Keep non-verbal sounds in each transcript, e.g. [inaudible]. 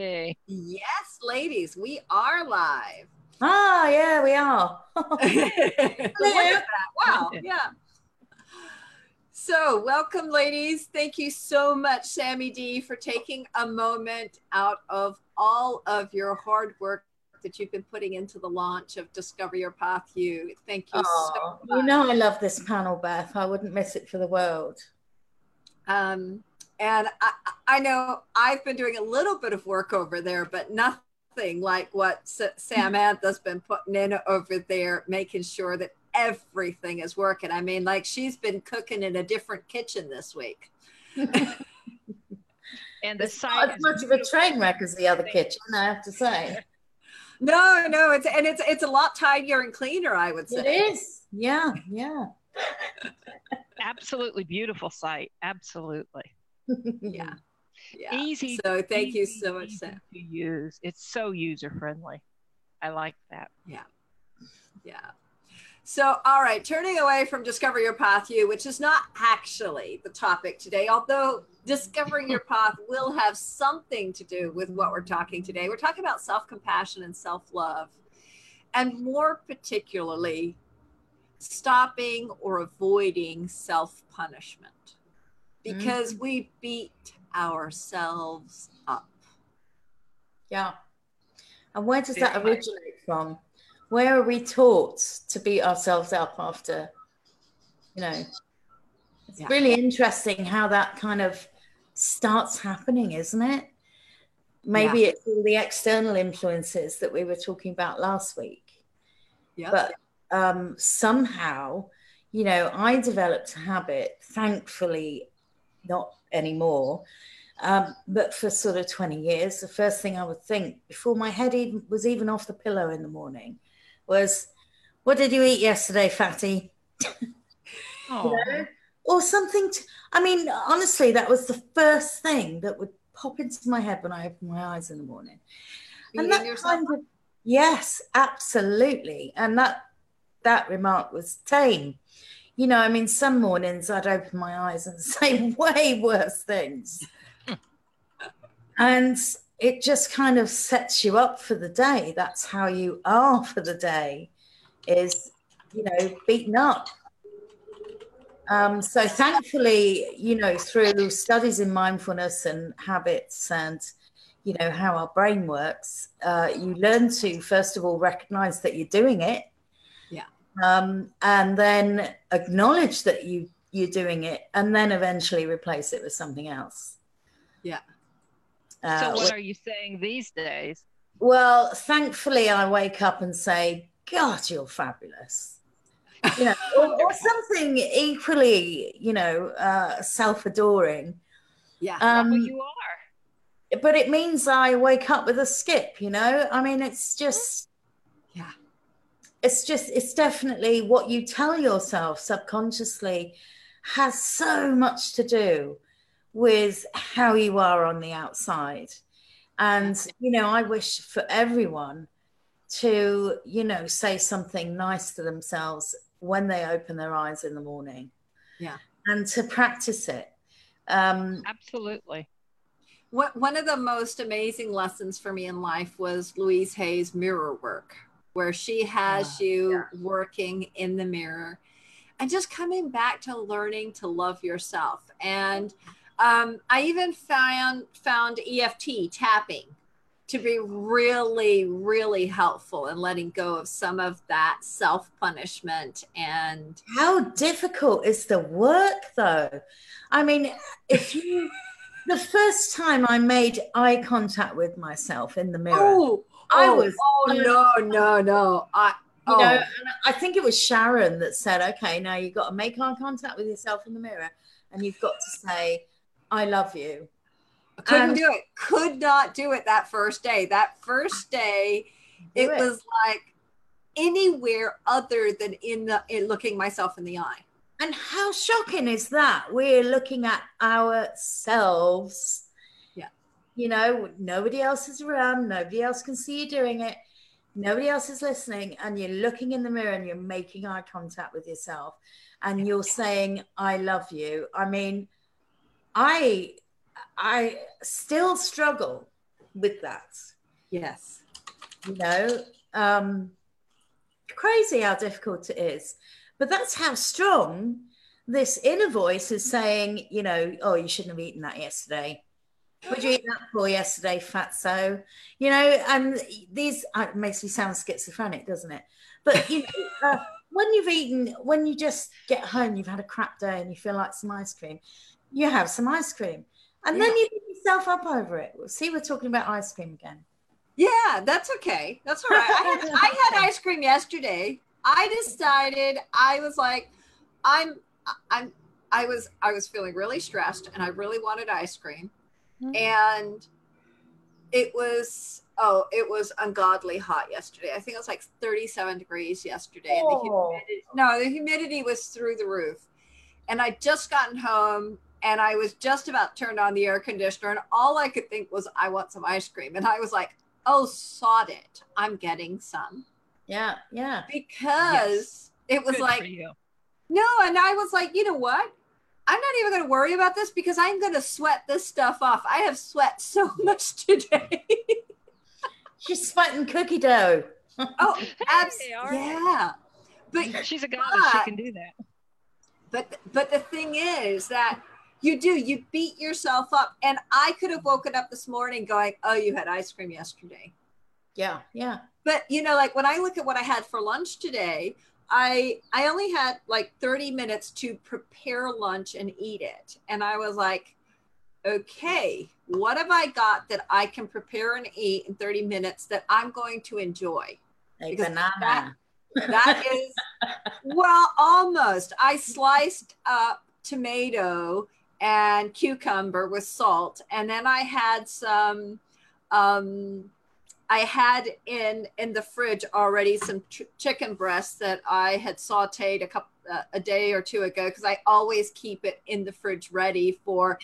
Hey. Yes, ladies, we are live. Ah, yeah, we are. [laughs] Look at that. Wow, yeah. So, welcome, ladies. Thank you so much, Sammy D, for taking a moment out of all of your hard work that you've been putting into the launch of Discover Your Path You. Thank you Oh, so much. you know I love this panel, Beth. I wouldn't miss it for the world. Um, and I, I know I've been doing a little bit of work over there, but nothing like what S- Samantha's mm-hmm. been putting in over there, making sure that everything is working. I mean, like she's been cooking in a different kitchen this week. [laughs] And the not as much of a train wreck as the other [laughs] kitchen, I have to say. [laughs] No, no, it's and it's it's a lot tidier and cleaner, I would say. is. Yeah, yeah. absolutely beautiful site. Absolutely. Yeah. Mm-hmm. Yeah. Easy. So thank you so much, Sam. To use. It's so user friendly. I like that. Yeah. Yeah. So, all right, turning away from Discover Your Path You, which is not actually the topic today, although discovering your path [laughs] will have something to do with what we're talking today. We're talking about self compassion and self love, and more particularly, stopping or avoiding self punishment because we beat ourselves up. Yeah. And where does that originate from? Where are we taught to beat ourselves up after, you know? It's Yeah. really interesting how that kind of starts happening, isn't it? Maybe it's all the external influences that we were talking about last week. Yeah. But um, somehow, you know, I developed a habit, thankfully, not anymore, um, but for sort of 20 years, the first thing I would think before my head even, was even off the pillow in the morning was, What did you eat yesterday, fatty? [laughs] You know? Or something. To, I mean, honestly, that was the first thing that would pop into my head when I opened my eyes in the morning. and that kind of yes absolutely and that that remark was tame you know i mean some mornings i'd open my eyes and [laughs] say way worse things and it just kind of sets you up for the day that's how you are for the day is you know beaten up um, so thankfully you know through studies in mindfulness and habits and you know how our brain works uh, you learn to first of all recognize that you're doing it. Um, and then acknowledge that you you're doing it and then eventually replace it with something else Yeah. Uh, so what are you saying these days? well thankfully i wake up and say god you're fabulous you know or, [laughs] or something equally you know uh, self-adoring Yeah. um, well, you are. but it means I wake up with a skip, you know? I mean, it's just, Yeah. It's just, it's definitely what you tell yourself subconsciously has so much to do with how you are on the outside. And, you know, I wish for everyone to, you know, say something nice to themselves when they open their eyes in the morning. Yeah. And to practice it. Um, Absolutely. What, one of the most amazing lessons for me in life was Louise Hay's mirror work, where she has Ah, you working in the mirror and just coming back to learning to love yourself. And um, I even found found EFT tapping to be really, really helpful in letting go of some of that self punishment and How difficult is the work, though? I mean, if you, [laughs] the first time I made eye contact with myself in the mirror, oh, I oh, was- oh no, no, no. I you oh. know, I think it was Sharon that said, okay, now you've got to make eye contact with yourself in the mirror and you've got to say, I love you. I couldn't And- do it could not do it that first day that first day Do it, was like anywhere other than in the in looking myself in the eye And how shocking is that? We're looking at ourselves. You know, nobody else is around, nobody else can see you doing it, nobody else is listening, and you're looking in the mirror and you're making eye contact with yourself and you're saying, I love you. I mean, I I still struggle with that. Yes. You know, um, crazy how difficult it is. But that's how strong this inner voice is saying, you know, oh, you shouldn't have eaten that yesterday. What did you eat that for yesterday, fatso? You know, and these uh, makes me sound schizophrenic, doesn't it? But you know, [laughs] uh, when you've eaten, when you just get home, you've had a crap day and you feel like some ice cream, you have some ice cream, and Yeah. then you beat yourself up over it. See, we're talking about ice cream again. Yeah, that's okay. That's all right. I had, [laughs] I had ice cream yesterday. I decided I was like, I'm, I'm, I was, I was feeling really stressed, and I really wanted ice cream, Mhm. and it was, oh, it was ungodly hot yesterday. I think it was like 37 degrees yesterday, and the Oh. humidity, no, the humidity was through the roof, and I just gotten home. And I was just about turned on the air conditioner, and all I could think was, I want some ice cream. And I was like, oh sod it i'm getting some Yeah, yeah. because it was Good like no and i was like you know what i'm not even going to worry about this because i'm going to sweat this stuff off i have sweat so [laughs] much today She's sweating cookie dough. [laughs] oh abs- Hey, all right. yeah but [laughs] She's a goddess. She can do that. but but the thing is that you do you beat yourself up and i could have woken up this morning going oh you had ice cream yesterday Yeah, yeah. but you know like when i look at what i had for lunch today i i only had like 30 minutes to prepare lunch and eat it. And i was like okay what have i got that i can prepare and eat in 30 minutes that i'm going to enjoy? A Because banana. that is well almost. I sliced up tomato and cucumber with salt. And then i had some um i had in in the fridge already some ch- chicken breasts that i had sauteed a couple uh, a day or two ago because i always keep it in the fridge ready for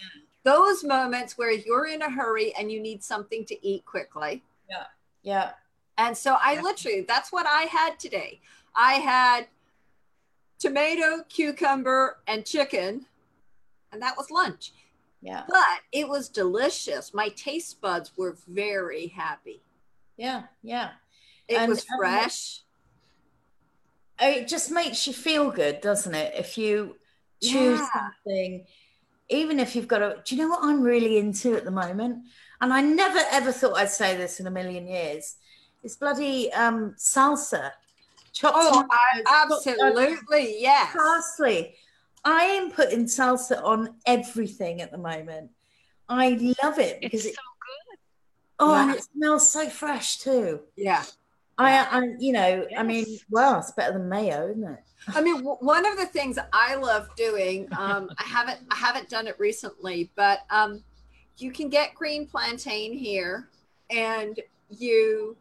those moments where you're in a hurry and you need something to eat quickly Yeah, yeah. and so I Yeah. literally, that's what I had today. I had tomato, cucumber, and chicken, and that was lunch. Yeah. But it was delicious. My taste buds were very happy. Yeah. Yeah. It And- was fresh. Oh, It just makes you feel good, doesn't it? If you choose Yeah. something, even if you've got a, do you know what I'm really into at the moment? And I never ever thought I'd say this in a million years. It's bloody um, salsa. Chopped Oh, I, tomatoes, absolutely. Yes. parsley. I am putting salsa on everything at the moment. I love it It's because so oh, and it smells so fresh too. Yeah. I, I, you know, I mean, well, it's better than mayo, isn't it? I mean, w- one of the things I love doing, um, I haven't, I haven't done it recently, but um, you can get green plantain here, and you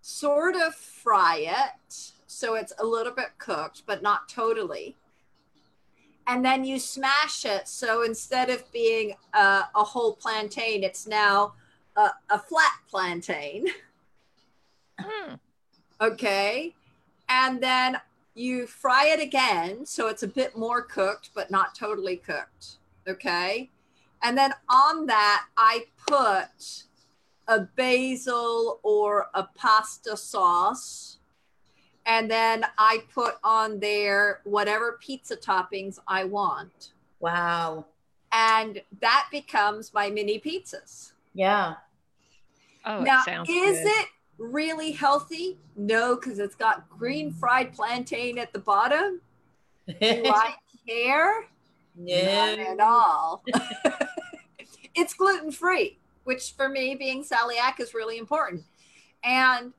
sort of fry it so it's a little bit cooked, but not totally. And then you smash it, so instead of being a, a whole plantain, it's now a, a flat plantain. Hmm. Okay. And then you fry it again. So it's a bit more cooked, but not totally cooked. Okay. And then on that, I put a basil or a pasta sauce. And then I put on there whatever pizza toppings I want. Wow. And that becomes my mini pizzas. Yeah. Oh, now, it sounds is good. it really healthy? No, because it's got green fried plantain at the bottom. Do [laughs] I care? Not at all. [laughs] it's gluten free, which for me, being celiac, is really important. And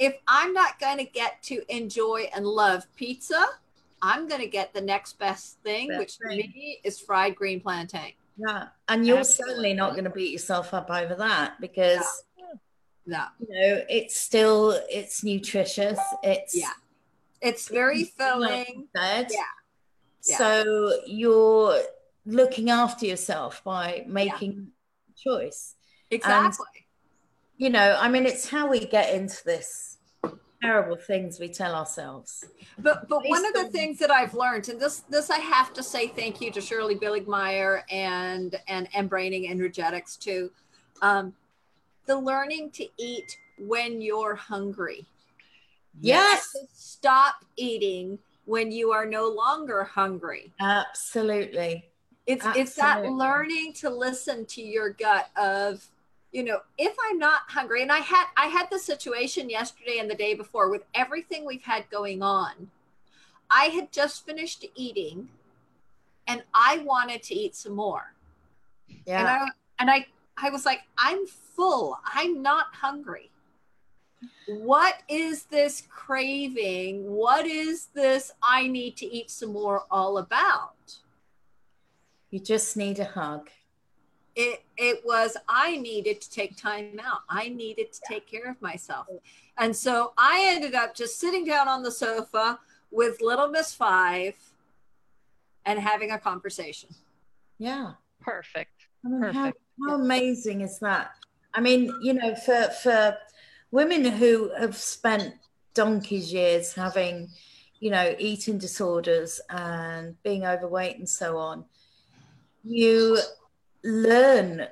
if I'm not going to get to enjoy and love pizza, I'm going to get the next best thing, Best which for thing. me is fried green plantain. Yeah. And you're Absolutely. certainly not going to beat yourself up over that because No, you know it's still it's nutritious. It's Yeah. it's very filling. Yeah. Yeah. So you're looking after yourself by making choice. Exactly. You know, I mean, it's how we get into this terrible things we tell ourselves. But but one of the things that I've learned, and this this I have to say thank you to Shirley Billigmeier and and and Braining Energetics too. Um, the learning to eat when you're hungry. Yes. To stop eating when you are no longer hungry. Absolutely. It's it's that learning to listen to your gut of you know if i'm not hungry and i had i had the situation yesterday and the day before with everything we've had going on. I had just finished eating and i wanted to eat some more. Yeah. and i and i i was like i'm full. I'm not hungry. What is this craving? What is this i need to eat some more all about? You just need a hug. It it was i needed to take time out i needed to take care of myself and so i ended up just sitting down on the sofa with little miss five and having a conversation Yeah. Perfect. I mean, how, Perfect. how amazing is that? I mean, you know, for for women who have spent donkey's years having, you know, eating disorders and being overweight and so on, you learn.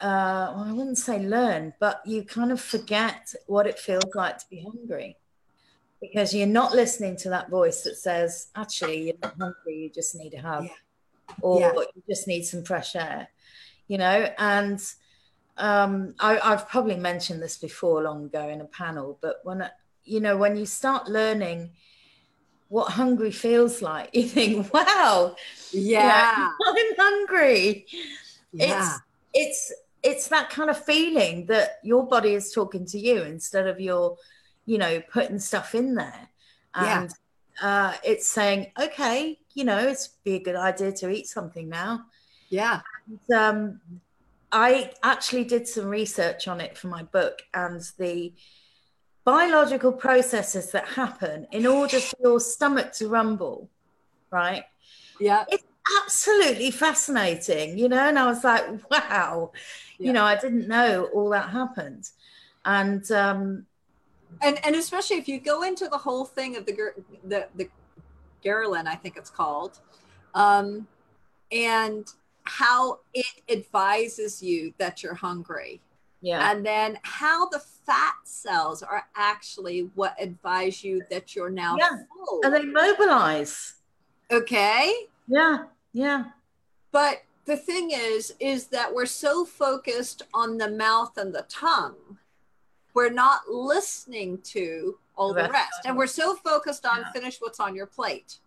Uh, well, I wouldn't say learn, but you kind of forget what it feels like to be hungry because you're not listening to that voice that says, actually, you're not hungry, you just need a hug, Yeah. or Yeah. you just need some fresh air you know and um I, i've probably mentioned this before long ago in a panel but when you know when you start learning what hungry feels like [laughs] you think wow yeah [laughs] i'm hungry yeah. it's it's that kind of feeling that your body is talking to you instead of your you know putting stuff in there. Yeah. and uh it's saying okay you know it's be a good idea to eat something now. Yeah. Um, I actually did some research on it for my book, and the biological processes that happen in order for your stomach to rumble, right? yeah Absolutely fascinating, you know. And I was like, [laughs] wow, Yeah. you know, I didn't know all that happened. And um, and and especially if you go into the whole thing of the the the ghrelin, I think it's called, um, and how it advises you that you're hungry, yeah, and then how the fat cells are actually what advise you that you're now Yeah. full. and they mobilize. okay, Yeah, yeah, but the thing is, is that we're so focused on the mouth and the tongue, we're not listening to all The the rest rest. And we're so focused on Yeah. finish what's on your plate.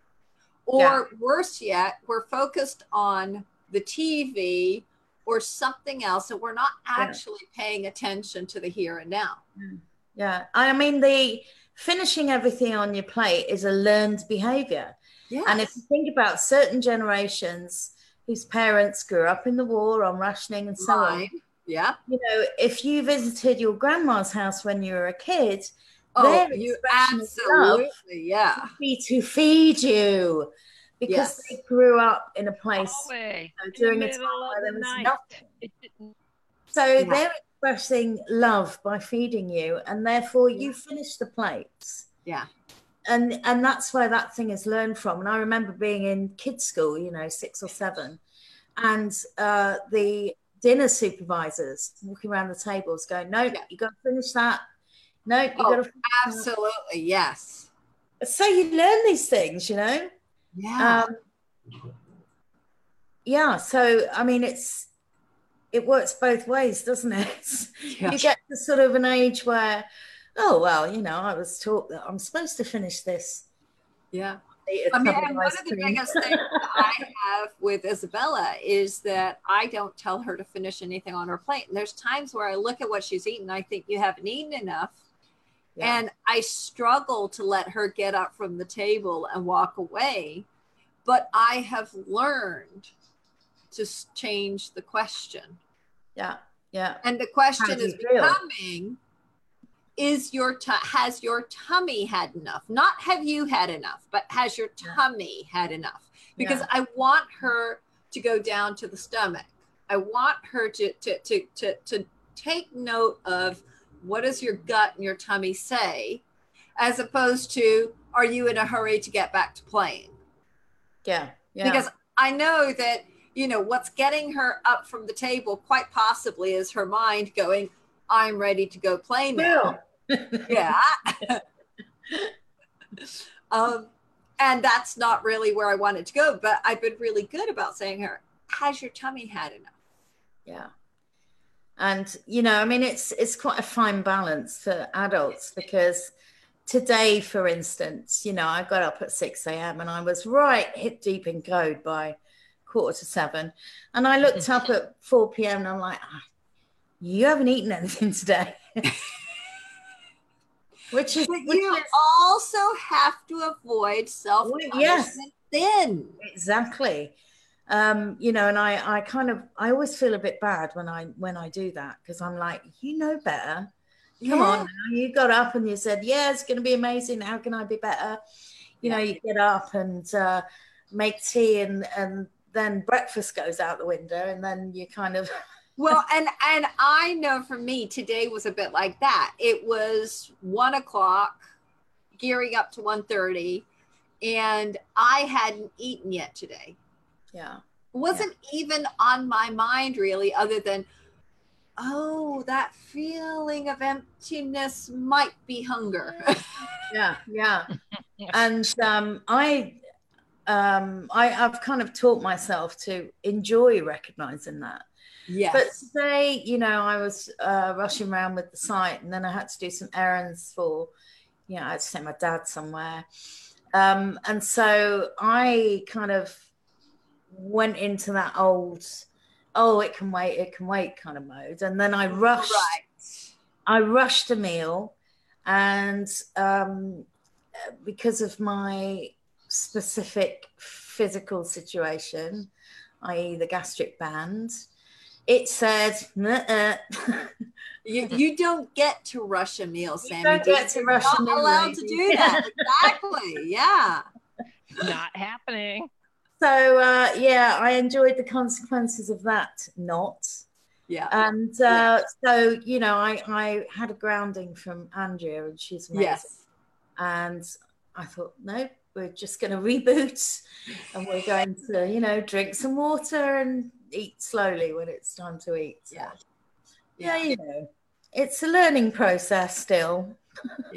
Or Yeah. worse yet, we're focused on the TV or something else, that we're not actually paying attention to the here and now. Mm. yeah. I mean, the finishing everything on your plate is a learned behavior. Yeah. And if you think about certain generations whose parents grew up in the war on rationing and so on, Yeah. you know, if you visited your grandma's house when you were a kid, Oh, Their you expression of love absolutely. Yeah. would be to feed you because Yes. they grew up in a place Hallway, you know, during a time where there was night. nothing. It So Yeah. they're expressing love by feeding you, and therefore you finish the plates. Yeah. And and that's where that thing is learned from. And I remember being in kids' school, you know, six or seven, and uh, the dinner supervisors walking around the tables going, "No, Yeah. you got to finish that. No, you Oh, got to." Absolutely. Yes. So you learn these things, you know. Yeah. Um, yeah. So I mean, it's it works both ways, doesn't it? [laughs] Yeah. You get to sort of an age where, oh well, you know, I was taught that I'm supposed to finish this. yeah. I mean, and one of the biggest things I have with Isabella is that I don't tell her to finish anything on her plate. And there's times where I look at what she's eaten, I think you haven't eaten enough. Yeah. And I struggle to let her get up from the table and walk away. But I have learned to change the question. yeah, yeah, And the question is becoming is your has your tummy had enough? Not have you had enough, but has your tummy had enough? Because Yeah. I want her to go down to the stomach. I want her to to to to, to take note of what does your gut and your tummy say, as opposed to are you in a hurry to get back to playing? yeah, yeah. because I know that you know what's getting her up from the table quite possibly is her mind going, I'm ready to go play now. Yeah. um, and that's not really where I wanted to go, but I've been really good about saying her, has your tummy had enough? Yeah. And you know, I mean it's it's quite a fine balance for adults because today, for instance, you know, I got up at 6 a.m. and I was right hit deep in code by quarter to seven. And I looked up [laughs] at 4 p.m. and I'm like, oh, you haven't eaten anything today. [laughs] which is but which you is, also have to avoid self yes. then. Exactly. Um you know and i i kind of i always feel a bit bad when i when i do that because i'm like you know better. Come Yeah. on now. you got up and you said yeah it's going to be amazing. How can i be better you know you get up and uh make tea and and then breakfast goes out the window and then you kind of [laughs] well and and i know for me today was a bit like that. It was one o'clock gearing up to 1.30 and i hadn't eaten yet today. Yeah. Wasn't even on my mind really other than oh that feeling of emptiness might be hunger. [laughs] Yeah yeah. [laughs] And um i um i i've kind of taught myself to enjoy recognizing that yes. but today you know i was uh rushing around with the site and then i had to do some errands for you know i had to send my dad somewhere. Um and so i kind of went into that old oh it can wait it can wait kind of mode. And then i rushed right. I rushed a meal, and um, because of my specific physical situation, i.e., the gastric band, it said, [laughs] you, you don't get to rush a meal sammy. You don't get to You're rush a not meal, allowed to do that. [laughs] Exactly yeah. Not happening. so uh, yeah, I enjoyed the consequences of that not. yeah. And uh, so, you know, I, I had a grounding from Andrea, and she's amazing. yes. And I thought, no, we're just going [laughs] to reboot and we're going to, you know, drink some water and eat slowly when it's time to eat. So, Yeah. yeah, you know, it's a learning process still. [laughs]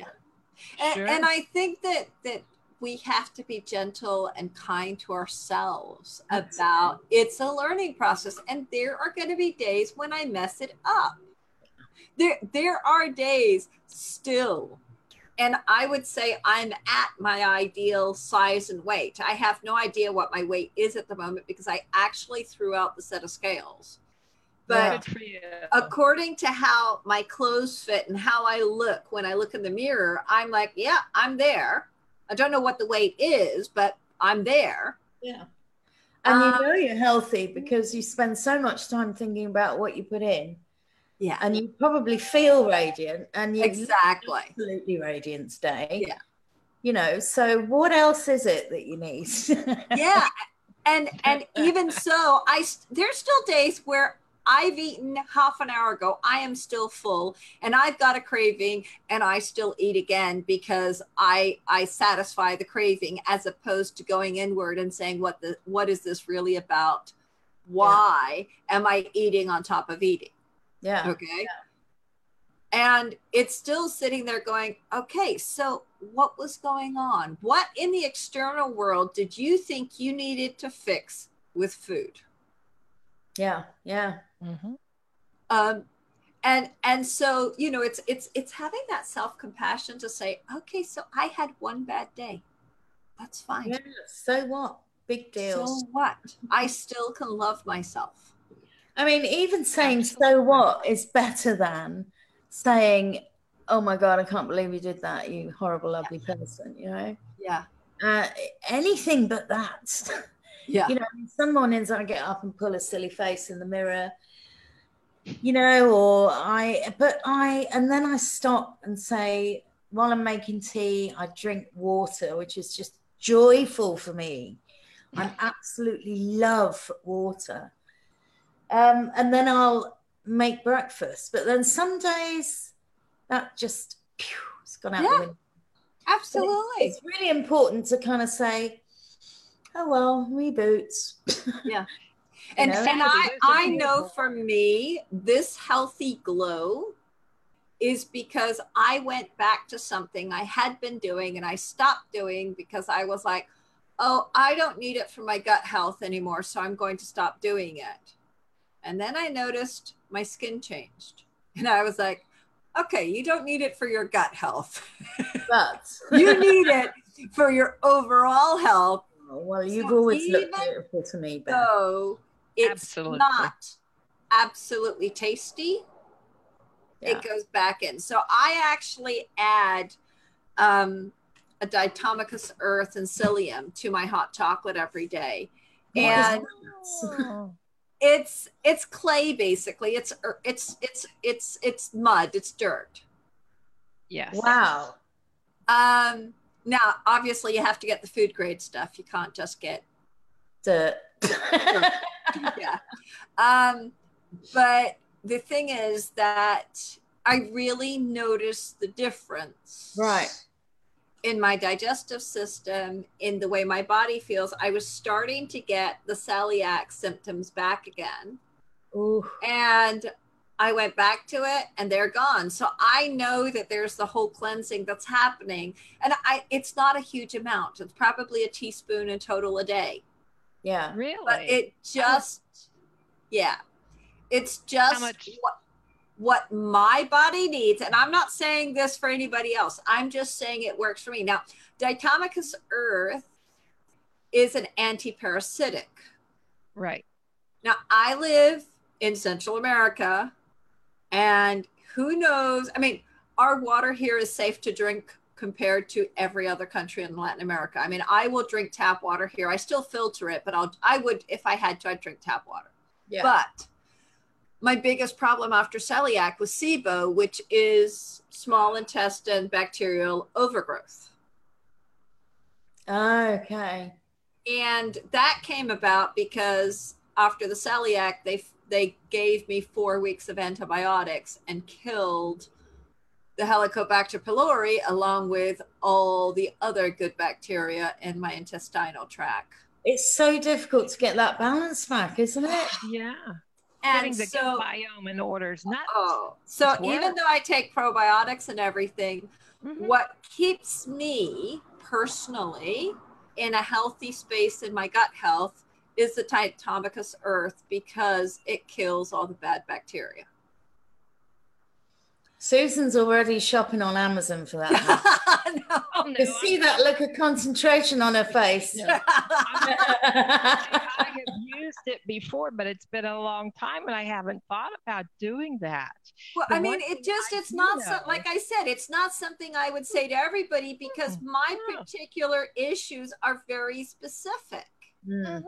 and, Sure. and i think that that we have to be gentle and kind to ourselves about it's a learning process and there are going to be days when i mess it up there there are days still and i would say i'm at my ideal size and weight i have no idea what my weight is at the moment because i actually threw out the set of scales but Good for you. according to how my clothes fit and how I look when I look in the mirror, I'm like, yeah, I'm there. I don't know what the weight is, but I'm there. Yeah. And Um, you know you're healthy because you spend so much time thinking about what you put in Yeah, and you probably feel radiant and you exactly. absolutely radiant day. Yeah. You know, so what else is it that you need? Yeah, [laughs] and and even so, I there's still days where I've eaten half an hour ago. I am still full, and I've got a craving, and I still eat again because I I satisfy the craving as opposed to going inward and saying what the what is this really about? Why am I eating on top of eating? Yeah. Okay. And it's still sitting there going, okay, so what was going on? What in the external world did you think you needed to fix with food? Yeah. Yeah. Mhm. Um, and and so you know it's it's it's having that self-compassion to say okay so i had one bad day that's fine Yeah. So what? Big deal. so what i still can love myself I mean, even saying so Absolutely. what is better than saying, oh my God, I can't believe you did that, you horrible, ugly person, you know? yeah Uh, anything but that. [laughs] yeah You know, some mornings I get up and pull a silly face in the mirror, you know, or I, but I, and then I stop and say, while I'm making tea, I drink water, which is just joyful for me. I absolutely love water. Um, and then I'll make breakfast. But then some days that just, phew, it's gone out Yeah. the window. absolutely It's really important to kind of say, oh, well, reboots. Yeah. [laughs] And know? and I I know for me this healthy glow is because I went back to something I had been doing and I stopped doing because I was like, oh, I don't need it for my gut health anymore. So I'm going to stop doing it. And then I noticed my skin changed. [laughs] And I was like, okay, you don't need it for your gut health. [laughs] But you need it for your overall health. well, you've So always looked beautiful to me, Beth. So it's Absolutely. not absolutely tasty. Yeah. It goes back in. So I actually add um, a diatomaceous earth and psyllium to my hot chocolate every day. What is And that? Oh, it's it's clay basically. It's it's it's it's it's mud. It's dirt. yes. Wow. Um, now, obviously, you have to get the food grade stuff. You can't just get Dirt. [laughs] yeah. Um, but the thing is that I really noticed the difference. right. In my digestive system, in the way my body feels, I was starting to get the celiac symptoms back again. Ooh. And I went back to it and they're gone. So I know that there's the whole cleansing that's happening. And I it's not a huge amount. It's probably a teaspoon in total a day Yeah. Really? but it just yeah it's just much- what, what my body needs and i'm not saying this for anybody else. I'm just saying it works for me. Now diatomaceous earth is an anti-parasitic. Right. now i live in central america and who knows? I mean our water here is safe to drink compared to every other country in latin america. I mean i will drink tap water here. I still filter it but i'll i would if i had to i'd drink tap water. Yeah. but my biggest problem after celiac was SIBO, which is small intestine bacterial overgrowth. okay. And that came about because after the celiac, they they gave me four weeks of antibiotics and killed the Helicobacter pylori along with all the other good bacteria in my intestinal tract. It's so difficult to get that balance back, isn't it? [sighs] Yeah. And Getting the so, gut biome in order is nuts. oh, so even though I take probiotics and everything, Mhm. what keeps me personally in a healthy space in my gut health is the diatomaceous earth because it kills all the bad bacteria. Susan's already shopping on Amazon for that. [laughs] No. Oh, no, You see I'm- that look of concentration on her face. Yeah. [laughs] I have used it before, but it's been a long time and I haven't thought about doing that. well, The I mean, it just, I it's not, so, like I said, it's not something I would say to everybody because my yeah. particular issues are very specific, Mm.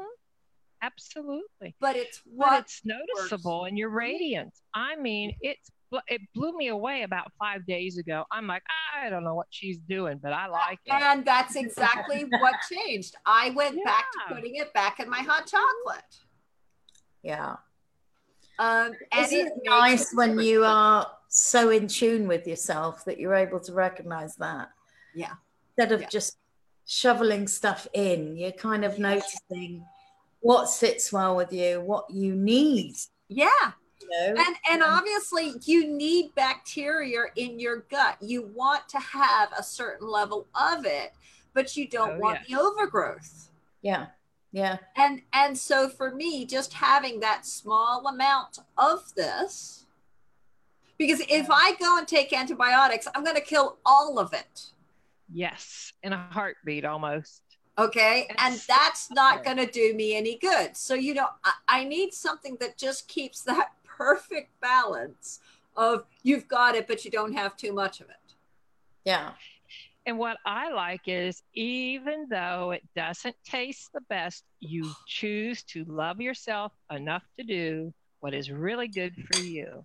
Absolutely. but it's But what it's noticeable in your radiance. I mean, it's bl- it blew me away about five days ago. I'm like, I don't know what she's doing, but I like it. And that's exactly [laughs] what changed. I went back to putting it back in my hot chocolate. Yeah. Um, and Isn't it makes nice when difference. you are so in tune with yourself that you're able to recognize that? Yeah. Instead of Yeah. just shoveling stuff in, you're kind of noticing what sits well with you, what you need. Yeah, You know? and and obviously you need bacteria in your gut. You want to have a certain level of it, but you don't Oh, want yes. the overgrowth. Yeah. Yeah. And and so for me, just having that small amount of this, because if I go and take antibiotics, I'm going to kill all of it. Yes, in a heartbeat almost. Okay. And And that's not going to do me any good. So, you know, I, I need something that just keeps that perfect balance of you've got it, but you don't have too much of it. Yeah. And what I like is even though it doesn't taste the best, you choose to love yourself enough to do what is really good for you.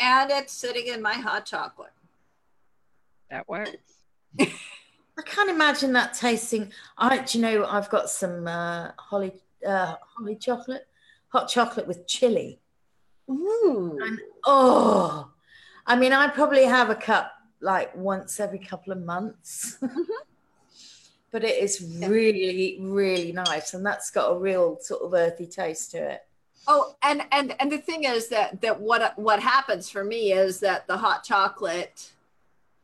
And it's sitting in my hot chocolate. That works. I can't imagine that tasting. I, do you know, I've got some uh, holly, uh, holly chocolate, hot chocolate with chili. Ooh. And oh, I mean, I probably have a cup like once every couple of months. Mm-hmm. [laughs] but it is really, really nice. And that's got a real sort of earthy taste to it. Oh, and and and the thing is that that what what happens for me is that the hot chocolate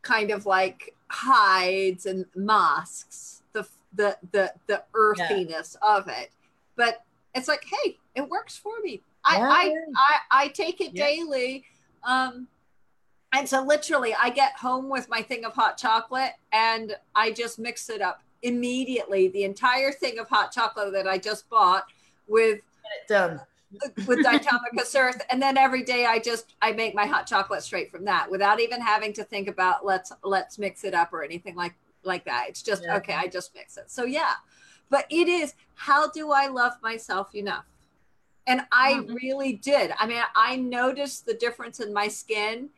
kind of like hides and masks the the the the earthiness yeah. of it. But it's like, hey, it works for me. I yeah. I, I I take it yeah. daily. Um and so literally I get home with my thing of hot chocolate and I just mix it up immediately. The entire thing of hot chocolate that I just bought with done with diatomaceous [laughs] earth and then every day i just i make my hot chocolate straight from that without even having to think about let's let's mix it up or anything like like that it's just yeah. okay i just mix it so yeah but it is how do i love myself enough and i mm-hmm. really did. I mean i noticed the difference in my skin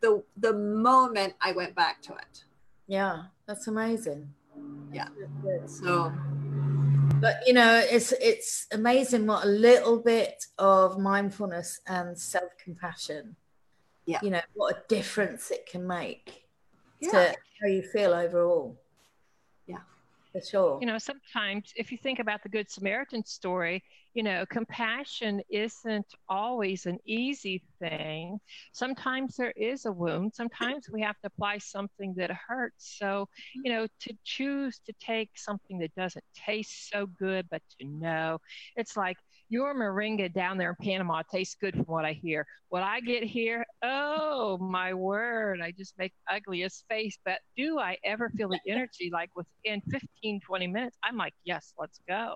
the the moment i went back to it. Yeah that's amazing. Yeah. So but you know it's it's amazing what a little bit of mindfulness and self-compassion yeah. you know what a difference it can make yeah. to how you feel overall sure you know sometimes if you think about the good samaritan story you know, compassion isn't always an easy thing. Sometimes there is a wound. Sometimes we have to apply something that hurts. So, you know, to choose to take something that doesn't taste so good, but to know it's like your moringa down there in Panama tastes good from what I hear. What I get here, oh my word, I just make ugliest face. But do I ever feel the [laughs] energy like within 15, 20 minutes? I'm like, yes, let's go.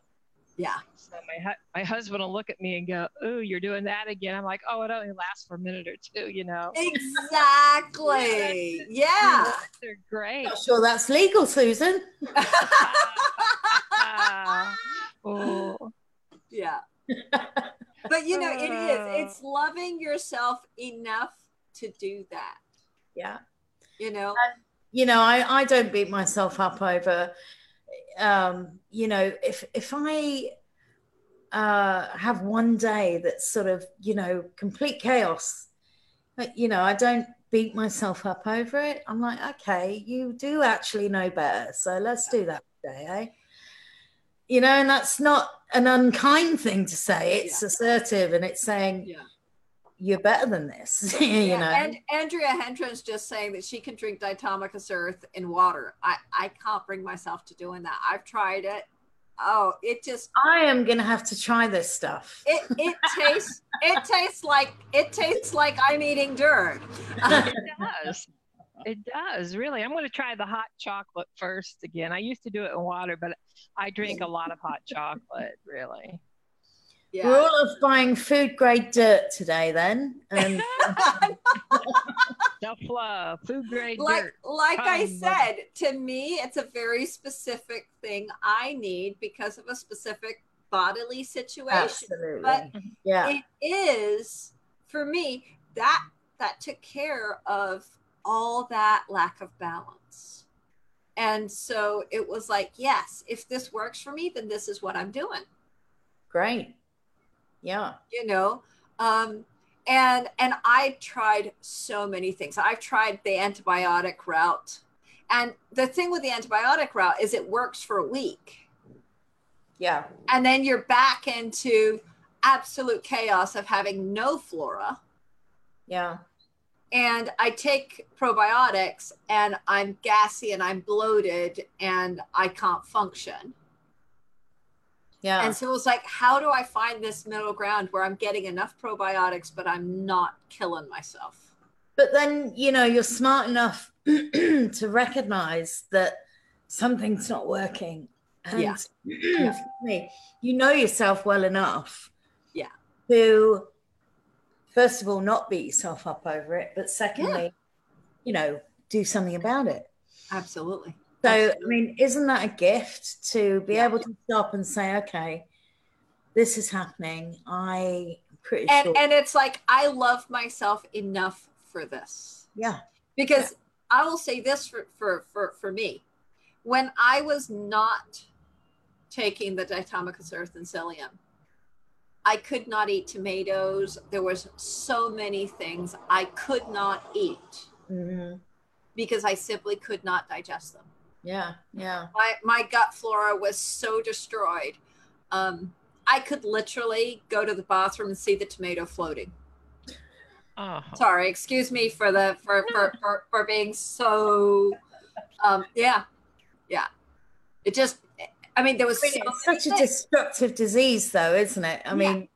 Yeah. So my hu- my husband will look at me and go, "Oh, you're doing that again." I'm like, "Oh, it only lasts for a minute or two, you know." Exactly. yeah. They're great. Not sure that's legal, Susan. [laughs] [laughs] oh. Yeah. But you know, it is. It's loving yourself enough to do that. Yeah. You know. you know, I I don't beat myself up over um, you know, if if I uh, have one day that's sort of, you know, complete chaos, but, you know, I don't beat myself up over it. I'm like, okay, you do actually know better, so let's do that today, eh? You know, and that's not an unkind thing to say. It's yeah. assertive and it's saying, yeah you're better than this. [laughs] you yeah, know. And Andrea Hendren's just saying that she can drink diatomaceous earth in water. I I can't bring myself to doing that. I've tried it. Oh, it just. I am gonna have to try this stuff. It it [laughs] tastes it tastes like it tastes like I'm eating dirt. it does. [laughs] It does really. I'm going to try the hot chocolate first again. I used to do it in water, but I drink a lot of hot chocolate. Really. Yeah. We're all of buying food grade dirt today, then. Um, and [laughs] self love, food grade like, dirt. Like I said, to me, it's a very specific thing I need because of a specific bodily situation. Absolutely. But yeah, it is for me that that took care of all that lack of balance. And so it was like, yes, if this works for me, then this is what I'm doing. Great. Yeah. You know, um, and and I tried so many things. I've tried the antibiotic route, and the thing with the antibiotic route is it works for a week. Yeah. And then you're back into absolute chaos of having no flora. Yeah. And I take probiotics and I'm gassy and I'm bloated and I can't function. Yeah. And so it was like, how do I find this middle ground where I'm getting enough probiotics, but I'm not killing myself? But then, you know, you're smart enough [clears throat] to recognize that something's not working. And yeah. [clears throat] yeah. you know yourself well enough. Yeah. To, first of all, not beat yourself up over it. But secondly, yeah. you know, do something about it. Absolutely. So, I mean, isn't that a gift to be yeah. able to stop and say, okay, this is happening. I pretty and, sure. And it's like, I love myself enough for this. Yeah. Because yeah. I will say this for, for, for, for me. When I was not taking the diatomaceous earth and psyllium, I could not eat tomatoes. There was so many things I could not eat mm-hmm. because I simply could not digest them. Yeah, yeah. My my gut flora was so destroyed. Um, I could literally go to the bathroom and see the tomato floating. Oh. Sorry, excuse me for the for for, for, for being so um yeah. Yeah. It just I mean there was I mean, so such a destructive disease though isn't it? I mean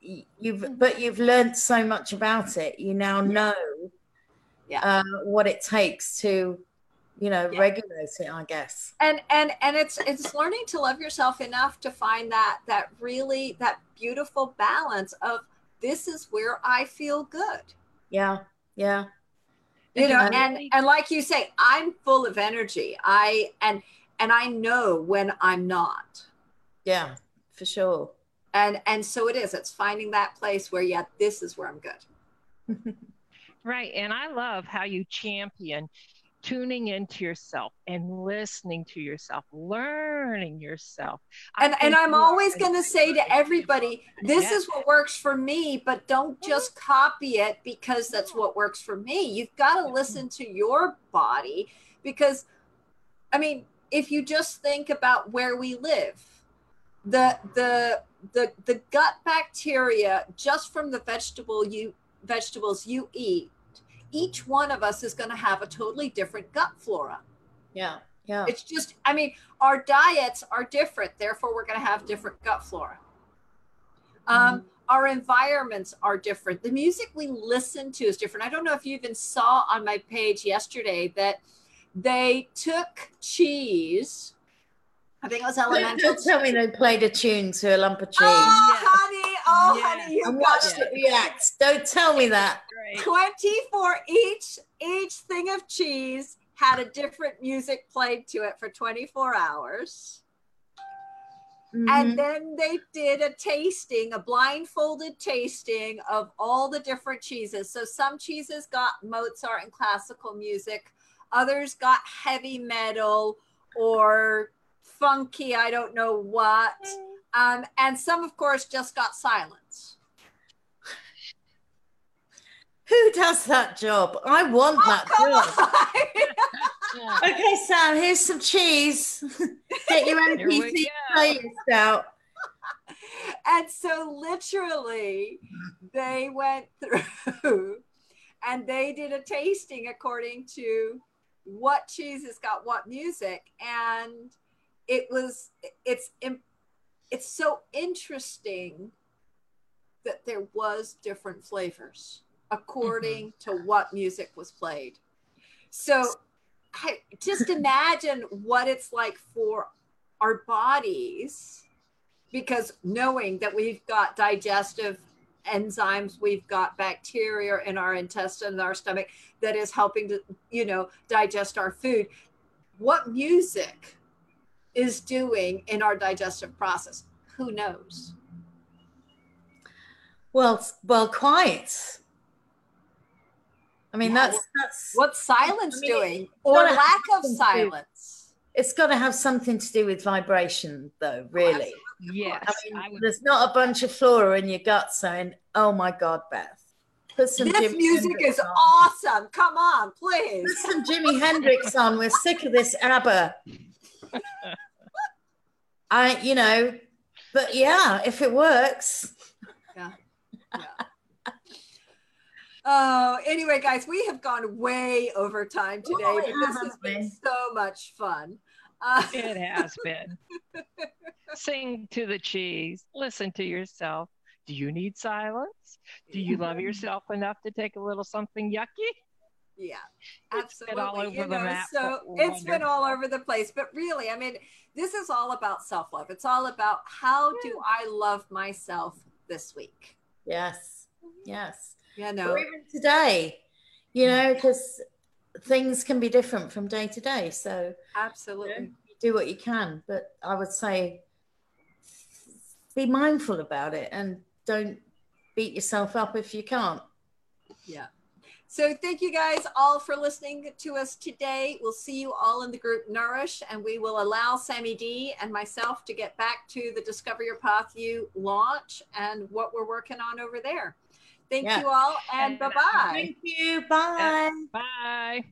you've but you've learned so much about it. You now know Yeah. uh, what it takes to you know Yeah. regulate it i guess. And and and it's it's learning to love yourself enough to find that that really that beautiful balance of this is where I feel good. yeah yeah. You know and and like you say i'm full of energy. I and and i know when i'm not. Yeah for sure. And and so it is. It's finding that place where yeah this is where i'm good. [laughs] Right. And I love how you champion tuning into yourself and listening to yourself, learning yourself. I and and i'm always going to say to everybody this Yeah. is what works for me but don't mm-hmm. just copy it because that's what works for me. You've got to listen to your body because i mean if you just think about where we live the the the the gut bacteria just from the vegetable you vegetables you eat each one of us is going to have a totally different gut flora yeah yeah it's just, I mean, our diets are different. Therefore, we're going to have different gut flora. Um, Our environments are different. The music we listen to is different. I don't know if you even saw on my page yesterday that they took cheese. I think it was don't, Emmental. don't tell me they played a tune to a lump of cheese Oh, Yes. honey. Oh, Yes. honey. You and watched it. it react don't tell me that Great. 20 each each thing of cheese had a different music played to it for 24 hours. Mhm. And then they did a tasting, a blindfolded tasting of all the different cheeses. So some cheeses got Mozart and classical music, others got heavy metal or funky, I don't know what. Um, and some, of course, just got silence. [laughs] who does that job? I want that job. [laughs] okay sam here's some cheese. [laughs] Get your Here we mpc playlist out. And so literally they went through and they did a tasting according to what cheeses got what music and it was it's it's so interesting that there was different flavors according mm-hmm. to what music was played. So I, just [laughs] imagine what it's like for our bodies because knowing that we've got digestive enzymes we've got bacteria in our intestine and our stomach that is helping to you know digest our food what music is doing in our digestive process who knows Well, well, quite. I mean, Yeah, that's that's what's silence I mean, doing or lack of have something to do. silence it's got to have something to do with vibration, though. Oh, really, Yes. I mean, I would there's not a bunch of flora in your gut saying, "Oh my God, Beth." Put some this Jimi music Hendrix is on. awesome come on please. Put some Jimi Hendrix on. We're sick of this ABBA. [laughs] I, you know, but yeah, if it works, Yeah. Oh, anyway, guys, we have gone way over time today, Oh, but this has been haven't so much fun. Uh, It has been. [laughs] Sing to the cheese. Listen to yourself. Do you need silence? Do you love mm-hmm. yourself enough to take a little something yucky? yeah, It's been absolutely. all over you the know, map, so but it's been all over the place, but really, I mean, this is all about self love. It's all about how do I love myself this week? yes, mm-hmm. yes. You Or even today, you know, because things can be different from day to day. So absolutely. you do what you can, but I would say be mindful about it and don't beat yourself up if you can't. Yeah. So thank you guys all for listening to us today. We'll see you all in the group Nourish, and we will allow Sammy D and myself to get back to the Discover Your Path You launch and what we're working on over there. Thank Yeah. you all, and And, bye uh, bye. Thank you. Bye. Bye.